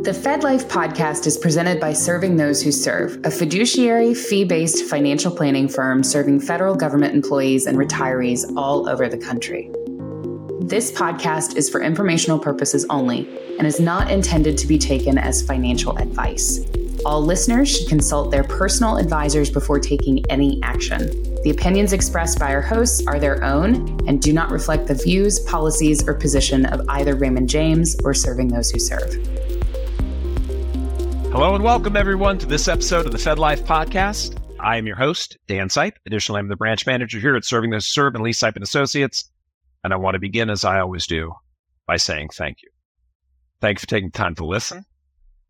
The Fed Life podcast is presented by Serving Those Who Serve, a fiduciary, fee based financial planning firm serving federal government employees and retirees all over the country. This podcast is for informational purposes only and is not intended to be taken as financial advice. All listeners should consult their personal advisors before taking any action. The opinions expressed by our hosts are their own and do not reflect the views, policies, or position of either Raymond James or Serving Those Who Serve. Hello and welcome everyone to this episode of the Fed Life Podcast. I am your host, Dan Sipe. Additionally, I'm the branch manager here at Serving the Serve and Lee Sipe and Associates. And I want to begin as I always do by saying thank you. Thank you for taking time to listen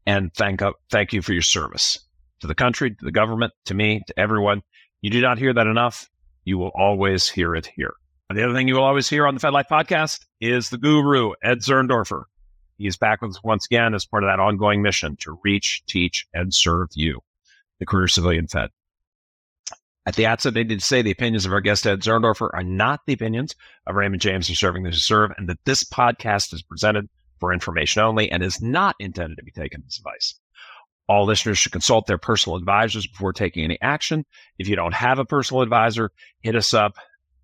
and thank, uh, thank you for your service to the country, to the government, to me, to everyone. You do not hear that enough. You will always hear it here. And the other thing you will always hear on the Fed Life podcast is the guru, Ed Zurndorfer. He is back with us once again as part of that ongoing mission to reach, teach, and serve you, the career civilian Fed. At the outset, I need to say the opinions of our guest Ed Zurndorfer are not the opinions of Raymond James or Serving Who Serve, and that this podcast is presented for information only and is not intended to be taken as advice. All listeners should consult their personal advisors before taking any action. If you don't have a personal advisor, hit us up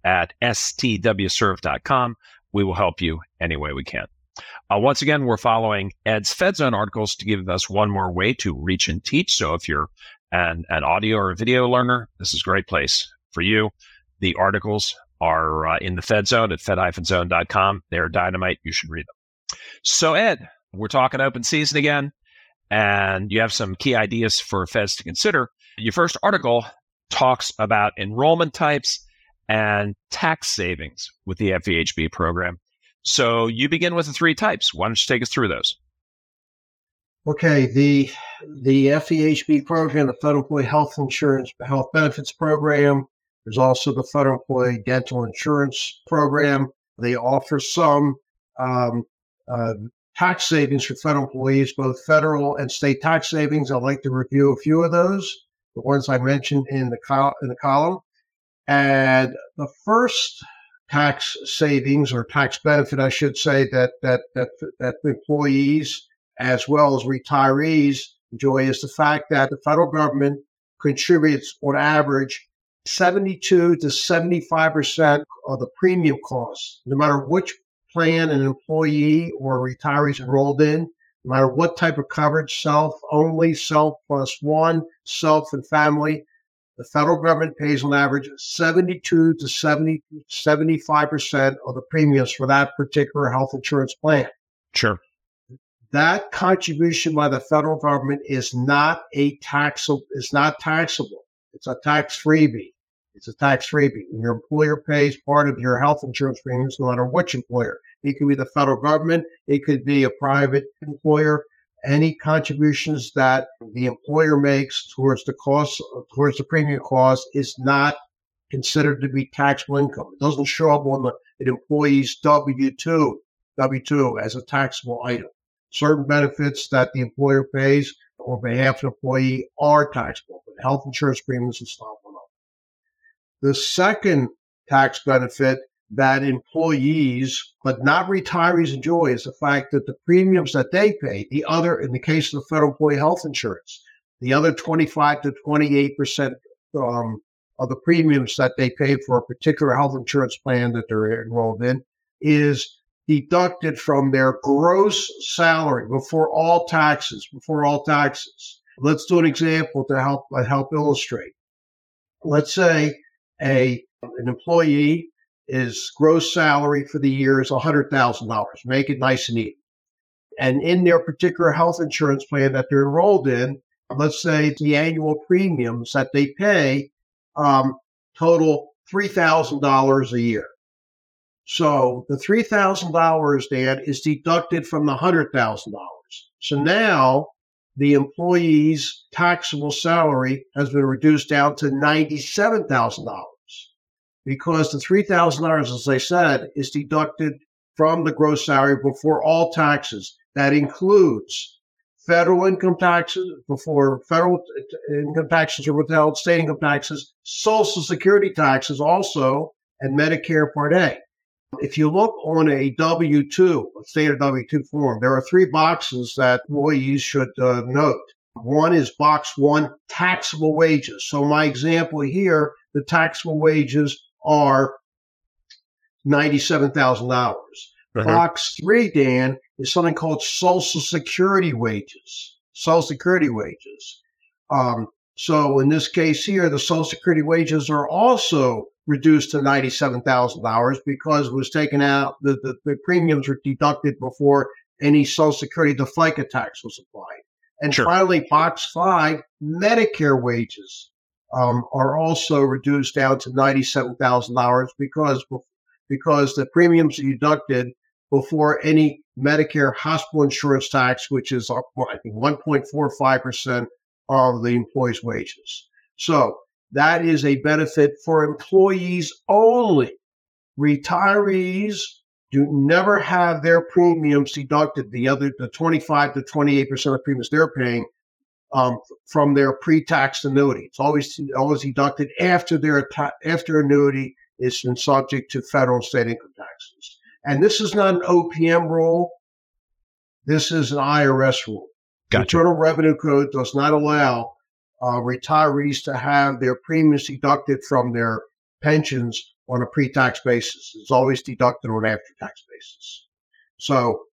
at stwserve.com. We will help you any way we can. Uh, once again, we're following Ed's FedZone articles to give us one more way to reach and teach. So if you're an, an audio or a video learner, this is a great place for you. The articles are uh, in the FedZone at fed-zone.com. They're dynamite. You should read them. So, Ed, we're talking open season again, and you have some key ideas for feds to consider. Your first article talks about enrollment types and tax savings with the FEHB program. So, you begin with the three types. Why don't you take us through those? Okay, the the FEHB program, the Federal Employee Health Insurance Health Benefits Program. There's also the Federal Employee Dental Insurance Program. They offer some um, uh, tax savings for federal employees, both federal and state tax savings. I'd like to review a few of those, the ones I mentioned in the, col- in the column. And the first tax savings or tax benefit, I should say, that that that that employees as well as retirees enjoy is the fact that the federal government contributes on average 72 to 75 percent of the premium costs, no matter which plan an employee or retiree is enrolled in, no matter what type of coverage, self only, self plus one, self and family. The federal government pays on average 72 to 70, 75% of the premiums for that particular health insurance plan. Sure. That contribution by the federal government is not a taxable, it's not taxable. It's a tax freebie. It's a tax freebie. When your employer pays part of your health insurance premiums, no matter which employer. It could be the federal government. It could be a private employer. Any contributions that the employer makes towards the cost, towards the premium cost, is not considered to be taxable income. It doesn't show up on the an employee's W two W two as a taxable item. Certain benefits that the employer pays on behalf of the employee are taxable, but health insurance premiums is not one of them. The second tax benefit that employees, but not retirees, enjoy is the fact that the premiums that they pay, the other, in the case of the federal employee health insurance, the other 25 to 28 percent um, of the premiums that they pay for a particular health insurance plan that they're enrolled in is deducted from their gross salary before all taxes. Before all taxes. Let's do an example to help help illustrate. Let's say a an employee his gross salary for the year is $100,000. Make it nice and easy. And in their particular health insurance plan that they're enrolled in, let's say the annual premiums that they pay um, total $3,000 a year. So the $3,000, Dan, is deducted from the $100,000. So now the employee's taxable salary has been reduced down to $97,000 because the $3,000, as I said, is deducted from the gross salary before all taxes. That includes federal income taxes, before federal income taxes are withheld, state income taxes, social security taxes also, and Medicare Part A. If you look on a W 2, a standard W 2 form, there are three boxes that employees should uh, note. One is box one, taxable wages. So, my example here, the taxable wages are $97,000. Uh-huh. Box three, Dan, is something called Social Security wages. Social Security wages. Um, so in this case here, the Social Security wages are also reduced to $97,000 because it was taken out, the, the, the, premiums were deducted before any Social Security, the FICA tax was applied. And sure. finally, box five, Medicare wages um, are also reduced down to $97,000 because, because the premiums are deducted before any Medicare hospital insurance tax, which is I think 1.45% of the employee's wages. So that is a benefit for employees only. Retirees do never have their premiums deducted, the other the 25 to 28% of premiums they're paying um, from their pre-tax annuity. It's always always deducted after their after annuity is subject to federal and state income taxes. And this is not an OPM rule. This is an IRS rule. Gotcha. The Internal Revenue Code does not allow uh, retirees to have their premiums deducted from their pensions on a pre-tax basis. It's always deducted on an after-tax basis. So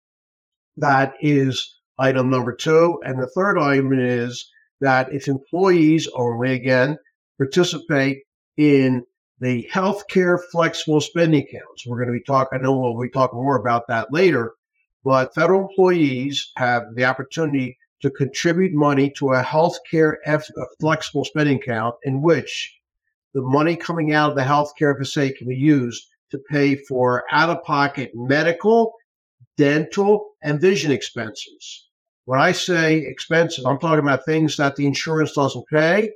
that is item number two. And the third item is that if employees only, again, participate in the healthcare flexible spending accounts. We're going to be talking, I know we'll be talking more about that later, but federal employees have the opportunity to contribute money to a healthcare F, a flexible spending account in which the money coming out of the healthcare FSA can be used to pay for out of pocket medical, dental, and vision expenses. When I say expenses, I'm talking about things that the insurance doesn't pay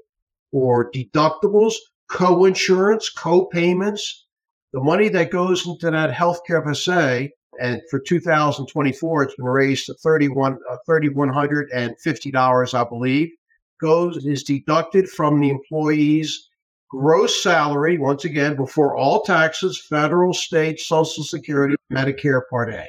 or deductibles co-insurance, co-payments, the money that goes into that healthcare FSA, and for 2024, it's been raised to 31, uh, $3,150, I believe, goes is deducted from the employee's gross salary, once again, before all taxes, federal, state, social security, Medicare Part A.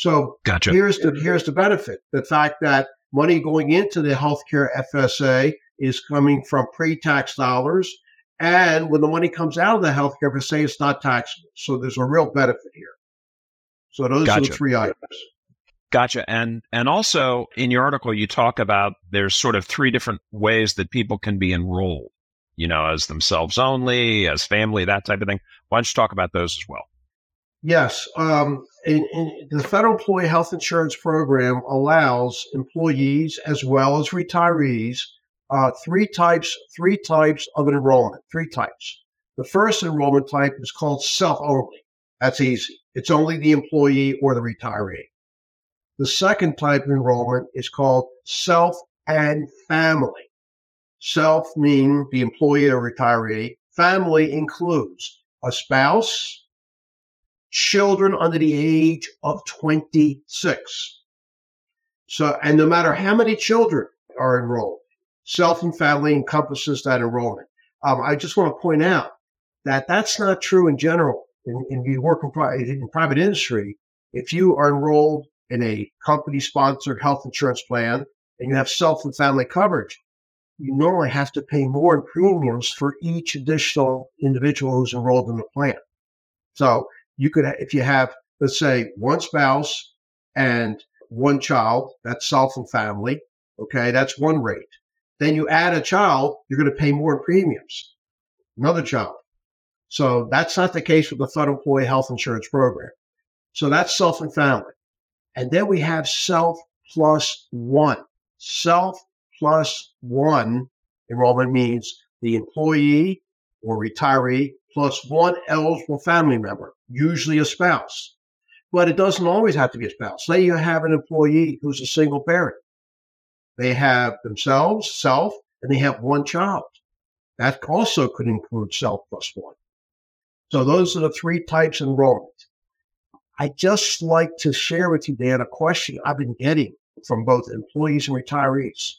So gotcha. here's the here's the benefit. The fact that money going into the healthcare FSA is coming from pre-tax dollars and when the money comes out of the healthcare FSA, it's not taxable. So there's a real benefit here. So those gotcha. are the three items. Gotcha. And and also in your article you talk about there's sort of three different ways that people can be enrolled, you know, as themselves only, as family, that type of thing. Why don't you talk about those as well? Yes. Um, in, in the Federal Employee Health Insurance Program allows employees as well as retirees uh, three types three types of enrollment. Three types. The first enrollment type is called self only. That's easy. It's only the employee or the retiree. The second type of enrollment is called self and family. Self meaning the employee or retiree. Family includes a spouse, children under the age of 26. So, and no matter how many children are enrolled, self and family encompasses that enrollment. Um, I just want to point out that that's not true in general. In, in you work in, in private industry, if you are enrolled in a company sponsored health insurance plan and you have self and family coverage, you normally have to pay more in premiums for each additional individual who's enrolled in the plan. So you could, if you have, let's say, one spouse and one child, that's self and family. Okay, that's one rate. Then you add a child, you're going to pay more premiums. Another child. So that's not the case with the Federal Employee Health Insurance Program. So that's self and family. And then we have self plus one. Self plus one enrollment means the employee or retiree plus one eligible family member, usually a spouse. But it doesn't always have to be a spouse. Say you have an employee who's a single parent. They have themselves, self, and they have one child. That also could include self plus one. So those are the three types enrollment. I just like to share with you, Dan, a question I've been getting from both employees and retirees.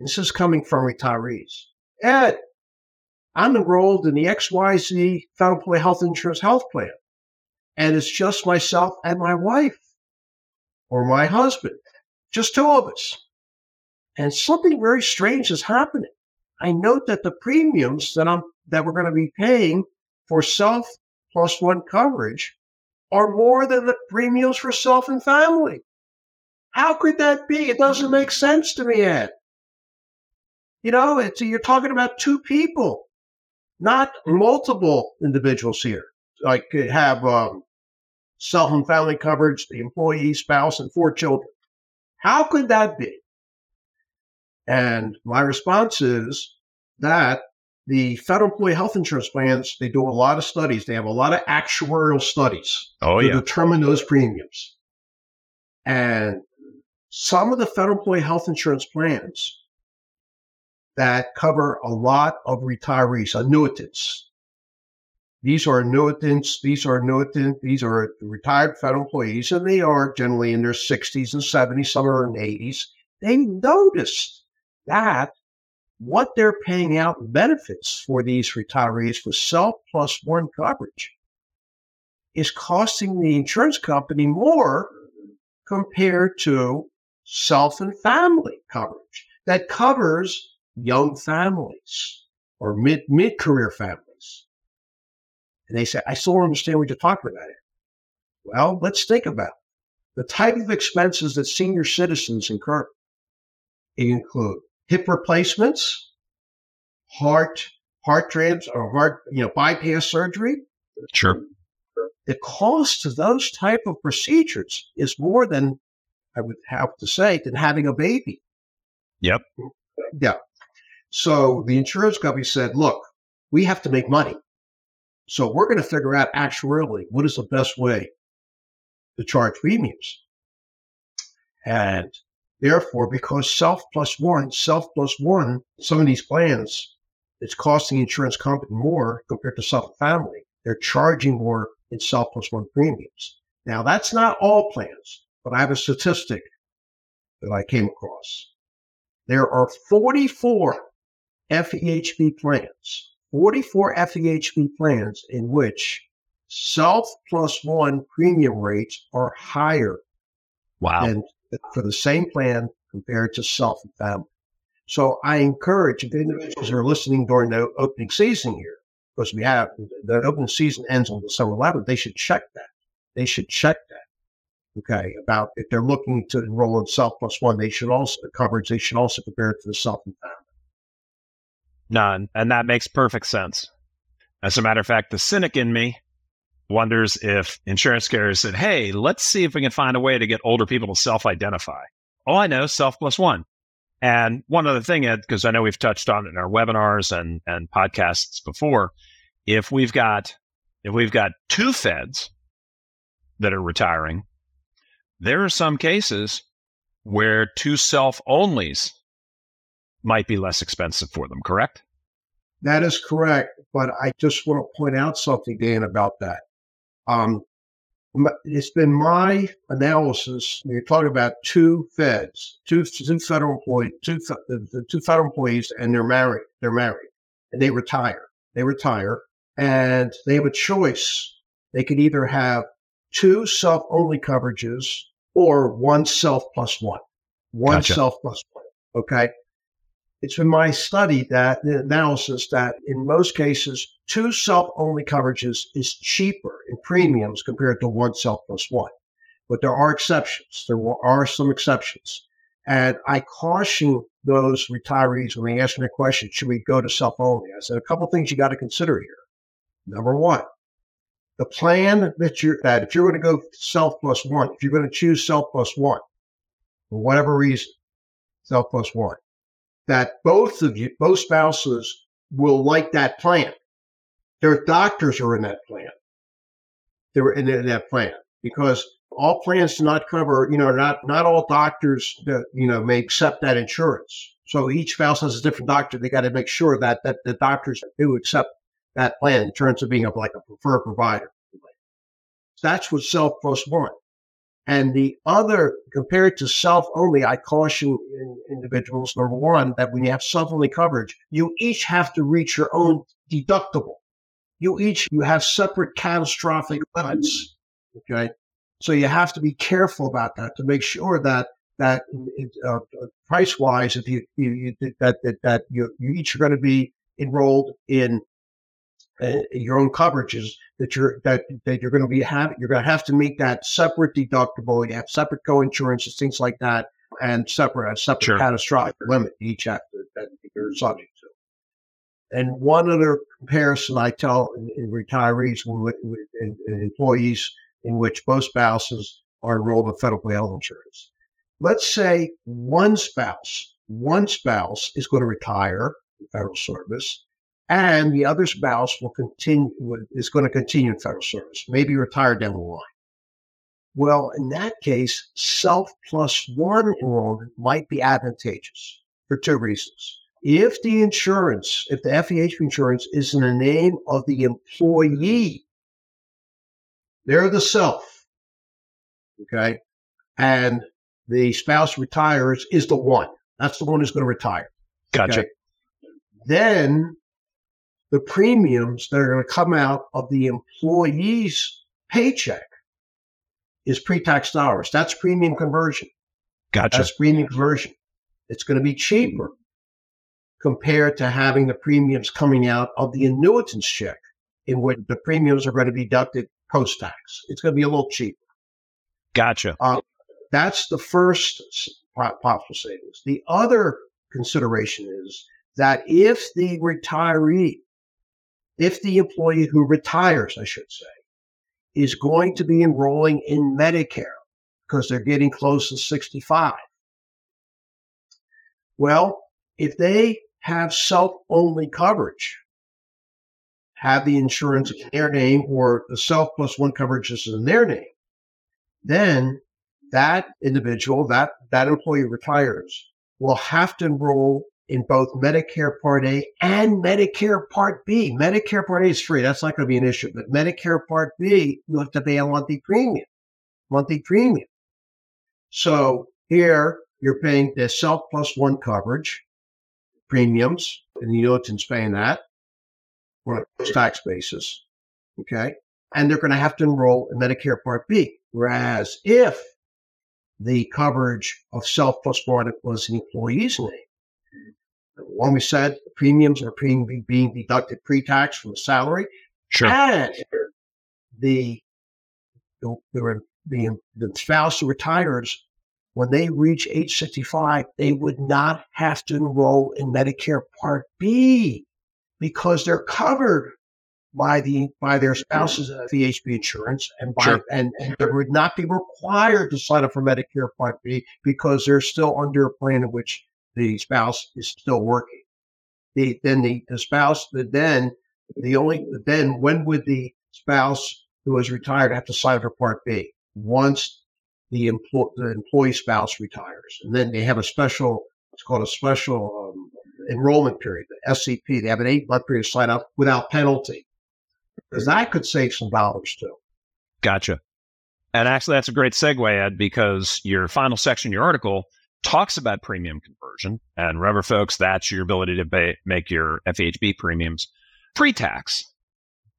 This is coming from retirees. Ed, I'm enrolled in the XYZ Federal Employee Health Insurance Health Plan. and it's just myself and my wife or my husband, just two of us. And something very strange is happening. I note that the premiums that I'm that we're going to be paying for self plus one coverage are more than the premiums for self and family. How could that be? It doesn't make sense to me, Ed. You know, it's, you're talking about two people, not multiple individuals here. Like have um, self and family coverage, the employee, spouse, and four children. How could that be? And my response is that the federal employee health insurance plans, they do a lot of studies. They have a lot of actuarial studies oh, to yeah. determine those premiums. And some of the federal employee health insurance plans that cover a lot of retirees, annuitants. These are annuitants, these are annuitants, these are retired federal employees, and they are generally in their 60s and 70s, some are in 80s. They noticed that what they're paying out benefits for these retirees with self plus one coverage is costing the insurance company more compared to self and family coverage that covers young families or mid mid career families. And they say, I still don't understand what you're talking about. It. Well, let's think about the type of expenses that senior citizens incur. include hip replacements, heart heart trans or heart you know bypass surgery. Sure. The cost of those type of procedures is more than I would have to say than having a baby. Yep. Yeah. So the insurance company said, look, we have to make money. So we're going to figure out actuarially what is the best way to charge premiums. And therefore, because self plus one, self plus one, some of these plans, it's costing the insurance company more compared to self family. They're charging more in self plus one premiums. Now, that's not all plans, but I have a statistic that I came across. There are 44 FEHB plans, 44 FEHB plans in which self plus one premium rates are higher Wow. than for the same plan compared to self and family. So I encourage if individuals are listening during the opening season here, because we have the opening season ends on December 11th, they should check that. They should check that. Okay, about if they're looking to enroll in self plus one, they should also the coverage. They should also compare it to the self and family. None. And that makes perfect sense. As a matter of fact, the cynic in me wonders if insurance carriers said, hey, let's see if we can find a way to get older people to self identify. Oh, I know, self plus one. And one other thing, Ed, because I know we've touched on it in our webinars and, and podcasts before, if we've got if we've got two feds that are retiring, there are some cases where two self onlys might be less expensive for them, correct? That is correct. But I just want to point out something, Dan, about that. Um, it's been my analysis. You're talking about two feds, two, two federal employees, two, the two federal employees, and they're married. They're married, and they retire. They retire, and they have a choice. They could either have two self-only coverages or one self plus one. One Gotcha. self plus one. Okay. It's been my study that the analysis that in most cases, two self only coverages is cheaper in premiums compared to one self plus one. But there are exceptions. There are some exceptions. And I caution those retirees when they ask me the question, should we go to self only? I said, a couple things you got to consider here. Number one, the plan that you're, that if you're going to go self plus one, if you're going to choose self plus one, for whatever reason, self plus one, that both of you, both spouses will like that plan. Their doctors are in that plan. They're in, in that plan because all plans do not cover, you know, not, not all doctors, that, you know, may accept that insurance. So each spouse has a different doctor. They got to make sure that, that the doctors do accept that plan in terms of being of like a preferred provider. That's what self plus one. And the other, compared to self only, I caution individuals, number one, that when you have self only coverage, you each have to reach your own deductible. You each, you have separate catastrophic limits Okay. So you have to be careful about that to make sure that that uh, price wise, if you, you, you that that, that you, you each are going to be enrolled in uh, your own coverages that you're that that you're going to be having you're going to have to meet that separate deductible. You have separate co-insurances things like that and separate a separate sure. catastrophic limit each have to, that you're subject to. And one other comparison i tell in, in retirees and, with in, in employees in which both spouses are enrolled in federal health insurance. Let's say one spouse one spouse is going to retire federal service and the other spouse will continue is going to continue in federal service, maybe retire down the line. Well, in that case, self plus one enrollment might be advantageous for two reasons. If the insurance, if the FEH insurance is in the name of the employee, they're the self, okay, and the spouse retires is the one. That's the one who's going to retire. Gotcha. Okay? Then the premiums that are going to come out of the employee's paycheck is pre-tax dollars. That's premium conversion. Gotcha. That's premium conversion. It's going to be cheaper compared to having the premiums coming out of the annuitant's check, in which the premiums are going to be deducted post-tax. It's going to be a little cheaper. Gotcha. Uh, that's the first possible savings. The other consideration is that if the retiree if the employee who retires, I should say, is going to be enrolling in Medicare because they're getting close to 65. Well, if they have self only coverage, have the insurance in their name or the self plus one coverage is in their name, then that individual, that, that employee retires, will have to enroll in both Medicare Part A and Medicare Part B. Medicare Part A is free. That's not going to be an issue. But Medicare Part B, you have to pay a monthly premium. Monthly premium. So here you're paying the self plus one coverage premiums, and the annuitant's paying that on a tax basis. Okay. And they're going to have to enroll in Medicare Part B. Whereas if the coverage of self plus one was an employee's name, when we said premiums are being, being deducted pre-tax from the salary. Sure. And the the, the, the spouse who retires, when they reach age 65, they would not have to enroll in Medicare Part B because they're covered by the by their mm-hmm. spouse's uh, FEHB insurance and by sure. and, and they would not be required to sign up for Medicare Part B because they're still under a plan in which the spouse is still working. The, then the, the spouse, the, then the only, then when would the spouse who is retired have to sign for Part B? Once the, employ, the employee spouse retires. And then they have a special, it's called a special um, enrollment period, the SEP. They have an eight month period to sign up without penalty because that could save some dollars too. Gotcha. And actually, that's a great segue, Ed, because your final section, your article talks about premium conversion. And remember, folks, that's your ability to pay, make your FHB premiums pre tax.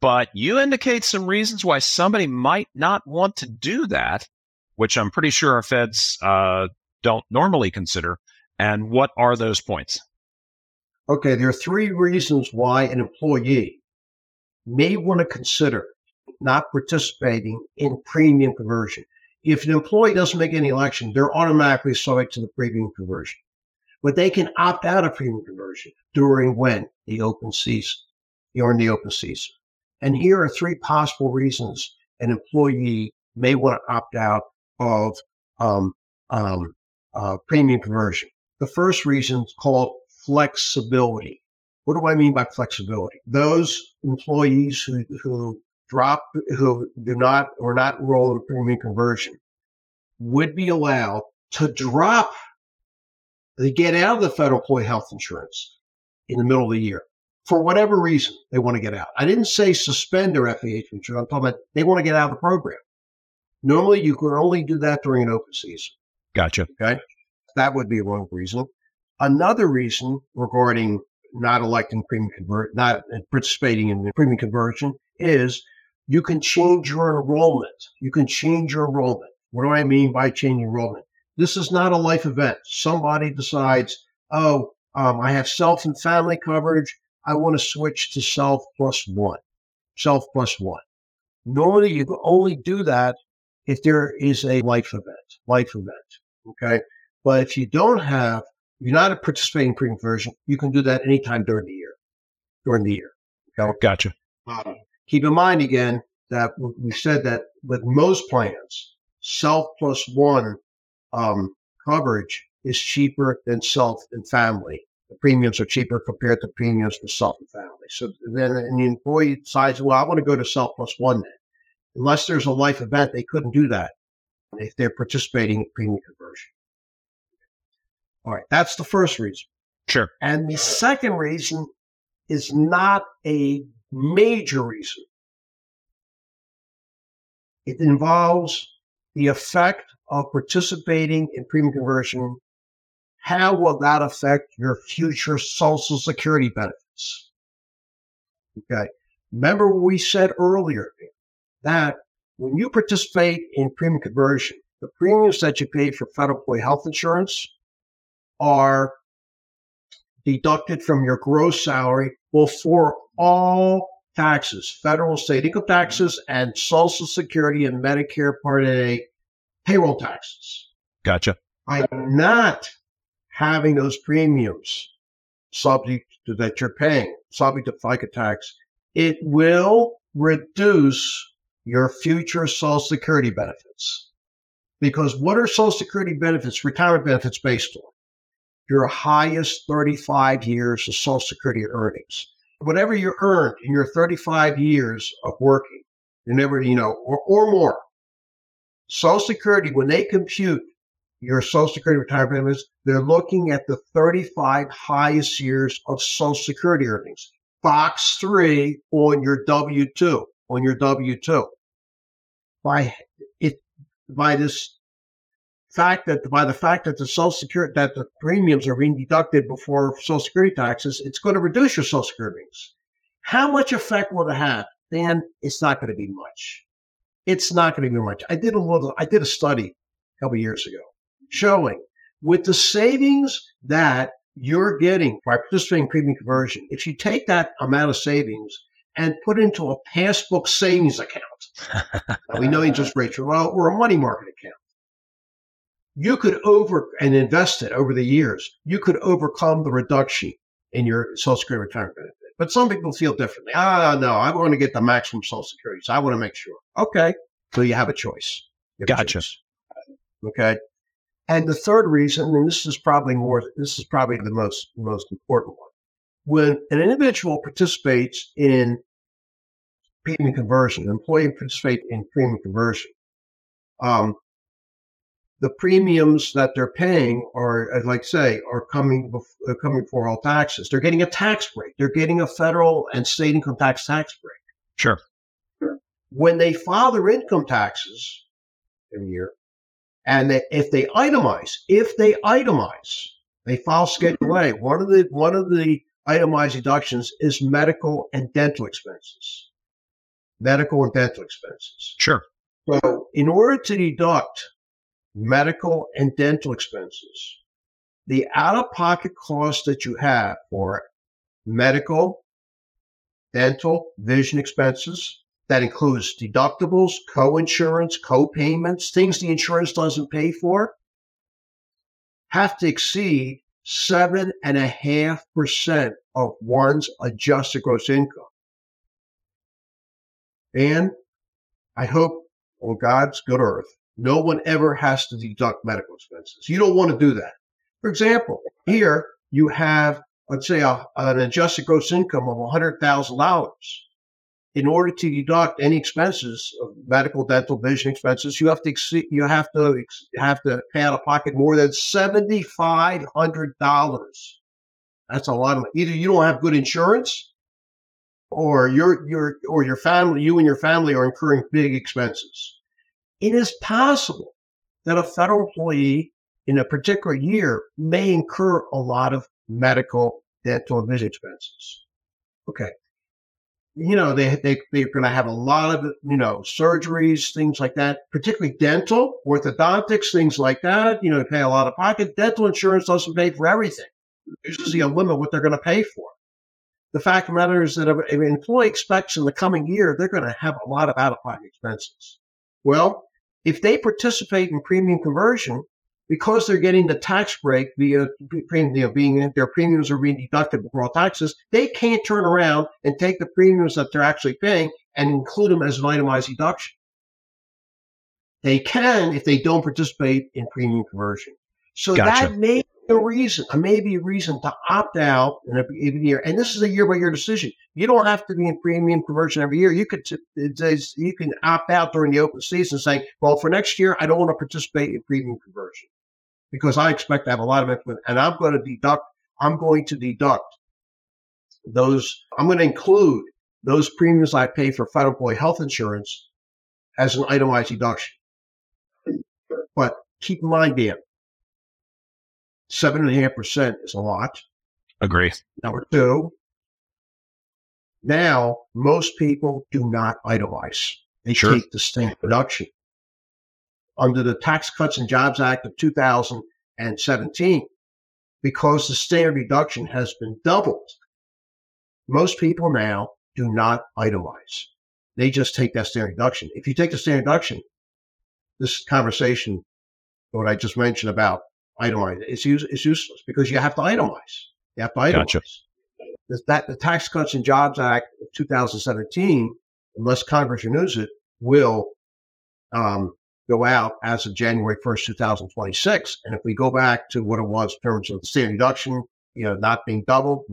But you indicate some reasons why somebody might not want to do that, which I'm pretty sure our feds uh, don't normally consider. And what are those points? Okay, there are three reasons why an employee may want to consider not participating in premium conversion. If an employee doesn't make any election, they're automatically subject to the premium conversion. But they can opt out of premium conversion during when? The open season. During the open season. And here are three possible reasons an employee may want to opt out of um, um, uh, premium conversion. The first reason is called flexibility. What do I mean by flexibility? Those employees who, who drop who do not or not enroll in premium conversion would be allowed to drop they get out of the federal employee health insurance in the middle of the year for whatever reason they want to get out. I didn't say suspend their FEH insurance. I'm talking about they want to get out of the program. Normally, you can only do that during an open season. Gotcha. Okay. That would be one reason. Another reason regarding not electing premium convert, not participating in the premium conversion is you can change your enrollment. You can change your enrollment. What do I mean by changing enrollment? This is not a life event. Somebody decides, oh, um, I have self and family coverage. I want to switch to self plus one, self plus one. Normally, you can only do that if there is a life event, life event. Okay. But if you don't have, you're not a participating pre-conversion, you can do that anytime during the year, during the year. Okay. Gotcha. Um, keep in mind again that we said that with most plans, self plus one um, coverage is cheaper than self and family. The premiums are cheaper compared to premiums for self and family. So then, the employee decides, well, I want to go to self plus one then. Unless there's a life event, they couldn't do that if they're participating in premium conversion. All right, that's the first reason. Sure. And the second reason is not a major reason. It involves the effect of participating in premium conversion. How will that affect your future Social Security benefits? Okay. Remember what we said earlier that when you participate in premium conversion, the premiums that you pay for federal employee health insurance are deducted from your gross salary before all taxes, federal state income taxes, and Social Security and Medicare Part A payroll taxes. Gotcha. I'm not having those premiums subject to that you're paying, subject to FICA tax, it will reduce your future Social Security benefits. Because what are Social Security benefits, retirement benefits based on? Your highest 35 years of Social Security earnings. Whatever you earned in your 35 years of working, you never, you know, or, or more. Social Security, when they compute your Social Security retirement benefits, they're looking at the 35 highest years of Social Security earnings. Box three on your W 2 on your W two. By it by this fact that by the fact that the Social Security that the premiums are being deducted before Social Security taxes, it's going to reduce your Social Security. How much effect will it have? Then it's not going to be much. It's not going to be much. I did a little. I did a study a couple years ago showing with the savings that you're getting by participating in premium conversion, if you take that amount of savings and put into a passbook savings account. we know interest rates are low, or a money market account. You could over and invest it over the years. You could overcome the reduction in your Social Security retirement benefit. But some people feel differently. Ah, no, I want to get the maximum Social Security, so I want to make sure. Okay, so you have a choice. Have gotcha. A choice. Okay. And the third reason, and this is probably more, this is probably the most most important one when an individual participates in premium conversion, an employee participates in premium conversion, um, the premiums that they're paying are, like say, are coming bef- uh, coming for all taxes. They're getting a tax break. They're getting a federal and state income tax tax break. Sure. When they file their income taxes every year, and they, if they itemize, if they itemize, they file Schedule A. One of the one of the itemized deductions is medical and dental expenses. Medical and dental expenses. Sure. So, in order to deduct medical and dental expenses, the out of pocket costs that you have for medical, dental, vision expenses, that includes deductibles, co insurance, co payments, things the insurance doesn't pay for, have to exceed seven and a half percent of one's adjusted gross income. And I hope on God's good earth, no one ever has to deduct medical expenses. You don't want to do that. For example, here you have, let's say, a, an adjusted gross income of $100,000 in order to deduct any expenses of medical, dental, vision expenses, you have to exceed, you have to have to pay out of pocket more than seventy five hundred dollars. That's a lot of money. Either you don't have good insurance, or your your or your family, you and your family are incurring big expenses. It is possible that a federal employee in a particular year may incur a lot of medical, dental, and vision expenses. Okay, you know, they, they, they're going to have a lot of, you know, surgeries, things like that, particularly dental, orthodontics, things like that. You know, they pay a lot of pocket. Dental insurance doesn't pay for everything. There's usually a limit what they're going to pay for. The fact of the matter is that if an employee expects in the coming year, they're going to have a lot of out of pocket expenses. Well, if they participate in premium conversion, because they're getting the tax break via being their premiums are being deducted before all taxes, they can't turn around and take the premiums that they're actually paying and include them as an itemized deduction. They can if they don't participate in premium conversion. So gotcha. that may be a reason, a maybe a reason to opt out in every year. And this is a year by year decision. You don't have to be in premium conversion every year. You could you can opt out during the open season, saying, "Well, for next year, I don't want to participate in premium conversion because I expect to have a lot of it, and I'm going to deduct. I'm going to deduct those. I'm going to include those premiums I pay for federal employee health insurance as an itemized deduction. But keep in mind, Dan, Seven and a half percent is a lot. Agree. Number two, now most people do not idolize. They sure. take the standard deduction. Under the Tax Cuts and Jobs Act of 2017, because the standard deduction has been doubled, most people now do not itemize. They just take that standard deduction. If you take the standard deduction, this conversation, what I just mentioned about itemize. It's, use, it's useless because you have to itemize. You have to itemize. Gotcha. The, that, the Tax Cuts and Jobs Act of 2017, unless Congress renews it, will um, go out as of January 1st, 2026. And if we go back to what it was in terms of the standard deduction, you know, not being doubled,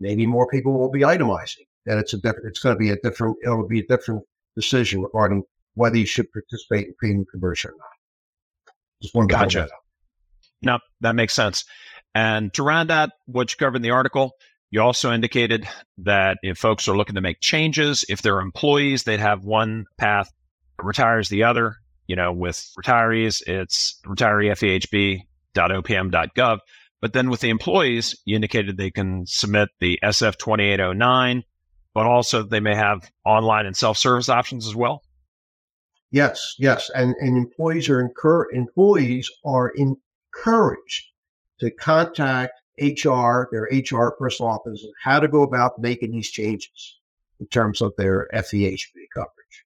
maybe more people will be itemizing. That it's a different, it's going to be a different, it will be a different decision regarding whether you should participate in premium conversion or not. Just one gotcha. No, that makes sense. And to round out what you covered in the article, you also indicated that if folks are looking to make changes, if they're employees, they'd have one path, retires the other. You know, with retirees, it's retireefehb.opm.gov. But then with the employees, you indicated they can submit the SF 2809, but also they may have online and self service options as well. Yes, yes, and and employees are incur employees are in encouraged to contact HR, their HR personal office, how to go about making these changes in terms of their FEHB coverage.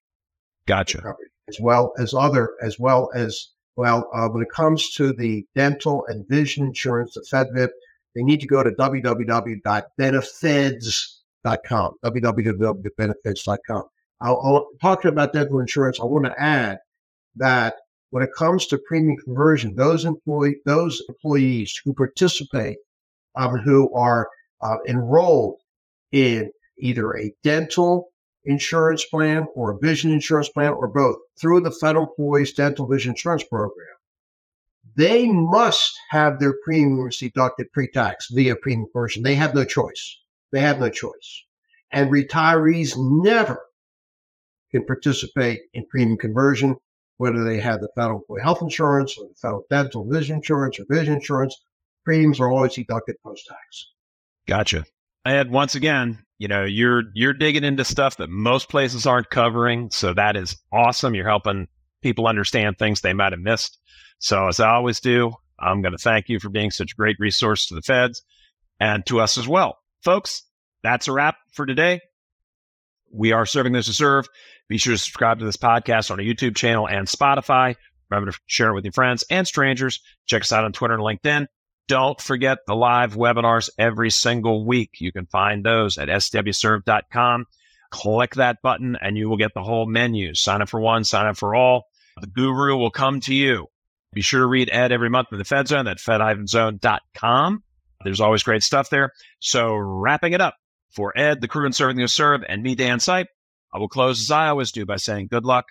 Gotcha. Coverage, as well as other, as well as well, uh, when it comes to the dental and vision insurance, the FedVIP, they need to go to www.benefeds.com, www.benefeds.com. I'll, I'll talking about dental insurance. I want to add that when it comes to premium conversion, those employee those employees who participate, um, who are uh, enrolled in either a dental insurance plan or a vision insurance plan or both through the federal employees dental vision insurance program, they must have their premiums deducted pre-tax via premium conversion. They have no choice. They have no choice. And retirees never can participate in premium conversion whether they have the federal health insurance or the federal dental vision insurance or vision insurance, premiums are always deducted post tax. Gotcha. And once again, you know, you're you're digging into stuff that most places aren't covering. So that is awesome. You're helping people understand things they might have missed. So as I always do, I'm going to thank you for being such a great resource to the feds and to us as well. Folks, that's a wrap for today. We are serving those to serve. Be sure to subscribe to this podcast on our YouTube channel and Spotify. Remember to share it with your friends and strangers. Check us out on Twitter and LinkedIn. Don't forget the live webinars every single week. You can find those at swserve.com. Click that button and you will get the whole menu. Sign up for one, sign up for all. The guru will come to you. Be sure to read Ed every month in the Fed Zone at fed-zone.com. There's always great stuff there. So wrapping it up for Ed, the crew and serving the serve, and me, Dan Sipe, I will close as I always do by saying good luck,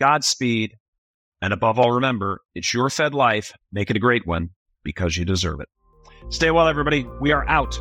Godspeed, and above all, remember, it's your Fed life. Make it a great one because you deserve it. Stay well, everybody. We are out.